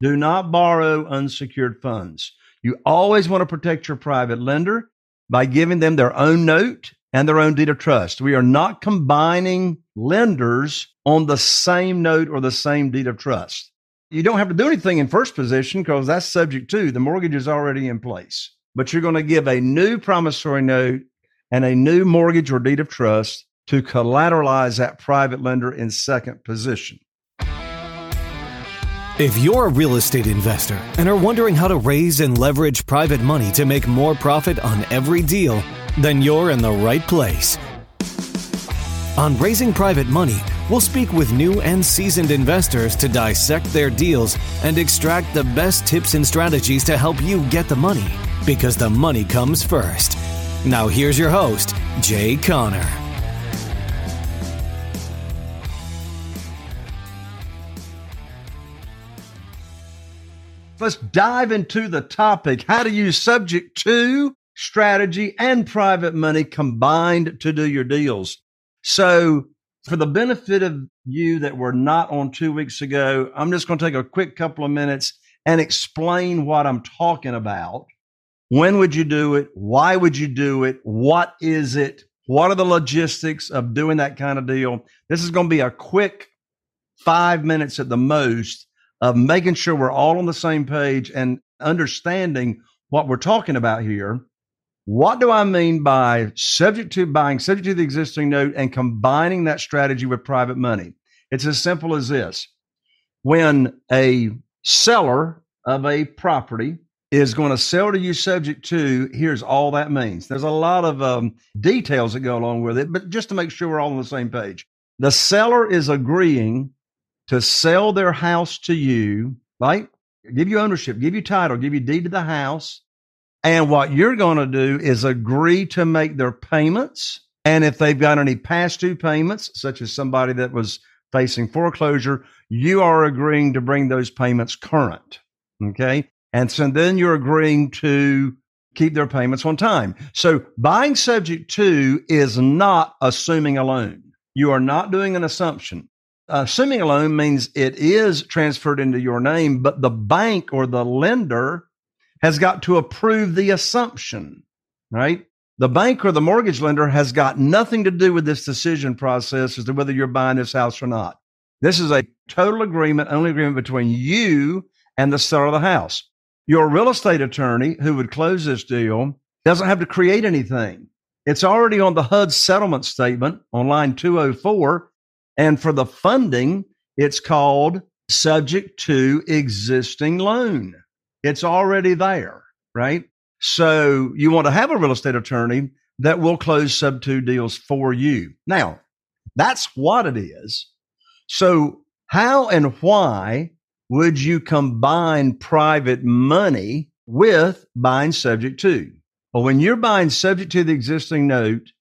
Do not borrow unsecured funds. You always want to protect your private lender by giving them their own note and their own deed of trust. We are not combining lenders on the same note or the same deed of trust. You don't have to do anything in first position because that's subject to the mortgage is already in place. But you're going to give a new promissory note and a new mortgage or deed of trust to collateralize that private lender in second position. If you're a real estate investor and are wondering how to raise and leverage private money to make more profit on every deal, then you're in the right place. On Raising Private Money, we'll speak with new and seasoned investors to dissect their deals and extract the best tips and strategies to help you get the money because the money comes first. Now, here's your host, Jay Conner. Let's dive into the topic how to use subject to strategy and private money combined to do your deals. So, for the benefit of you that were not on two weeks ago, I'm just going to take a quick couple of minutes and explain what I'm talking about. When would you do it? Why would you do it? What is it? What are the logistics of doing that kind of deal? This is going to be a quick five minutes at the most of making sure we're all on the same page and understanding what we're talking about here. What do I mean by subject to buying, subject to the existing note, and combining that strategy with private money? It's as simple as this. When a seller of a property is going to sell to you subject to, here's all that means. There's a lot of um, details that go along with it, but just to make sure we're all on the same page. The seller is agreeing to sell their house to you, right? Give you ownership, give you title, give you deed to the house. And what you're going to do is agree to make their payments. And if they've got any past due payments, such as somebody that was facing foreclosure, you are agreeing to bring those payments current. Okay. And so then you're agreeing to keep their payments on time. So buying subject to is not assuming a loan. You are not doing an assumption. Uh, Assuming a loan means it is transferred into your name, but the bank or the lender has got to approve the assumption, right? The bank or the mortgage lender has got nothing to do with this decision process as to whether you're buying this house or not. This is a total agreement, only agreement between you and the seller of the house. Your real estate attorney who would close this deal doesn't have to create anything. It's already on the HUD settlement statement on line 204. And for the funding, it's called subject to existing loan. It's already there, right? So you want to have a real estate attorney that will close sub-to deals for you. Now, that's what it is. So how and why would you combine private money with buying subject to? Well, when you're buying subject to the existing note,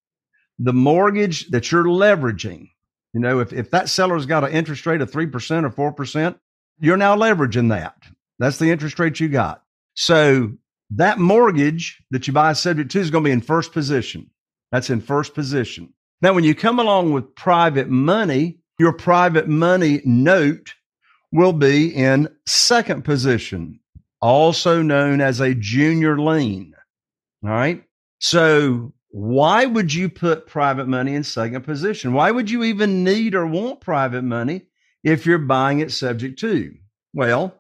the mortgage that you're leveraging, you know, if, if that seller's got an interest rate of 3% or 4%, you're now leveraging that. That's the interest rate you got. So that mortgage that you buy subject to is going to be in first position. That's in first position. Now, when you come along with private money, your private money note will be in second position, also known as a junior lien. All right. So why would you put private money in second position? Why would you even need or want private money if you're buying it subject to? Well,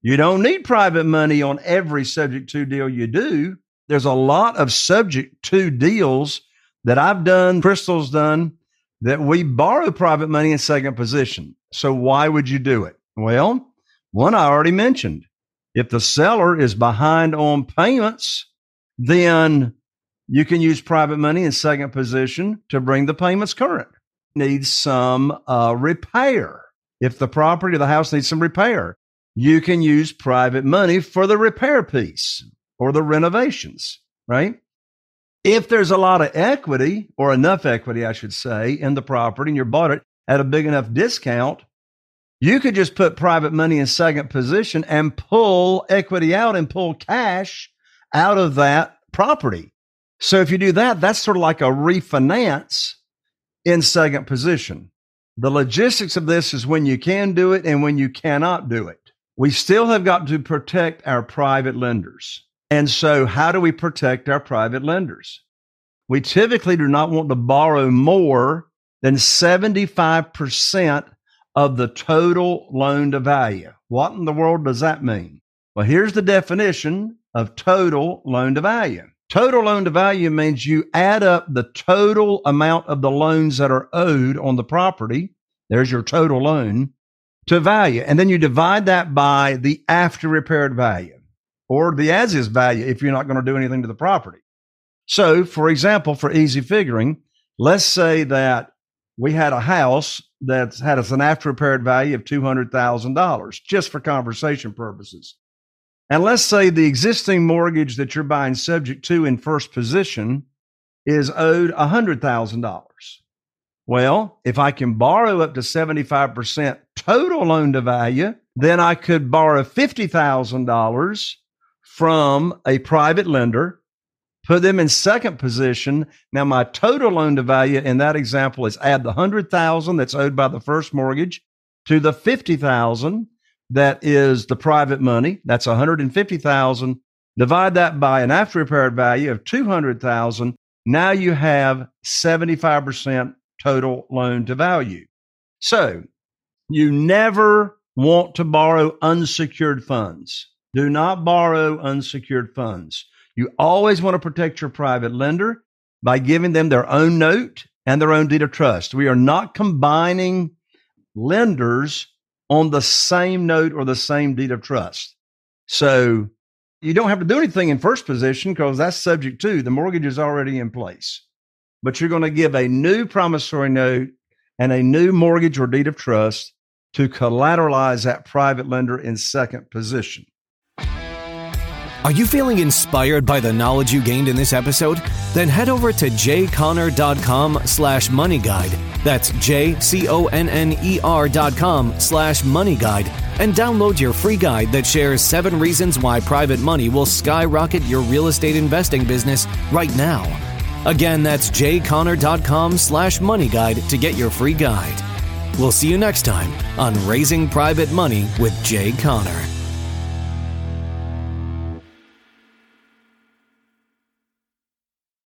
you don't need private money on every subject to deal you do. There's a lot of subject to deals that I've done, Crystal's done, that we borrow private money in second position. So why would you do it? Well, one I already mentioned. If the seller is behind on payments, then you can use private money in second position to bring the payments current. Needs some uh, repair. If the property or the house needs some repair, you can use private money for the repair piece or the renovations, right? If there's a lot of equity or enough equity, I should say, in the property and you bought it at a big enough discount, you could just put private money in second position and pull equity out and pull cash out of that property. So if you do that, that's sort of like a refinance in second position. The logistics of this is when you can do it and when you cannot do it. We still have got to protect our private lenders. And so, how do we protect our private lenders? We typically do not want to borrow more than 75% of the total loan to value. What in the world does that mean? Well, here's the definition of total loan to value. Total loan to value means you add up the total amount of the loans that are owed on the property. There's your total loan to value. And then you divide that by the after repaired value or the as is value if you're not going to do anything to the property. So, for example, for easy figuring, let's say that we had a house that had an after repaired value of $200,000 just for conversation purposes. And let's say the existing mortgage that you're buying subject to in first position is owed $100,000. Well, if I can borrow up to 75% total loan to value, then I could borrow $50,000 from a private lender, put them in second position. Now, my total loan to value in that example is add the 100,000 that's owed by the first mortgage to the 50,000 that is the private money. That's 150,000. Divide that by an after repaired value of 200,000. Now you have 75% total loan to value. So you never want to borrow unsecured funds. Do not borrow unsecured funds. You always want to protect your private lender by giving them their own note and their own deed of trust. We are not combining lenders on the same note or the same deed of trust. So you don't have to do anything in first position because that's subject to the mortgage is already in place. But you're going to give a new promissory note and a new mortgage or deed of trust to collateralize that private lender in second position. Are you feeling inspired by the knowledge you gained in this episode? Then head over to jayconner.com slash money guide. That's J-C-O-N-N-E-R dot com slash money guide and download your free guide that shares seven reasons why private money will skyrocket your real estate investing business right now. Again, that's jayconner.com slash money guide to get your free guide. We'll see you next time on Raising Private Money with Jay Conner.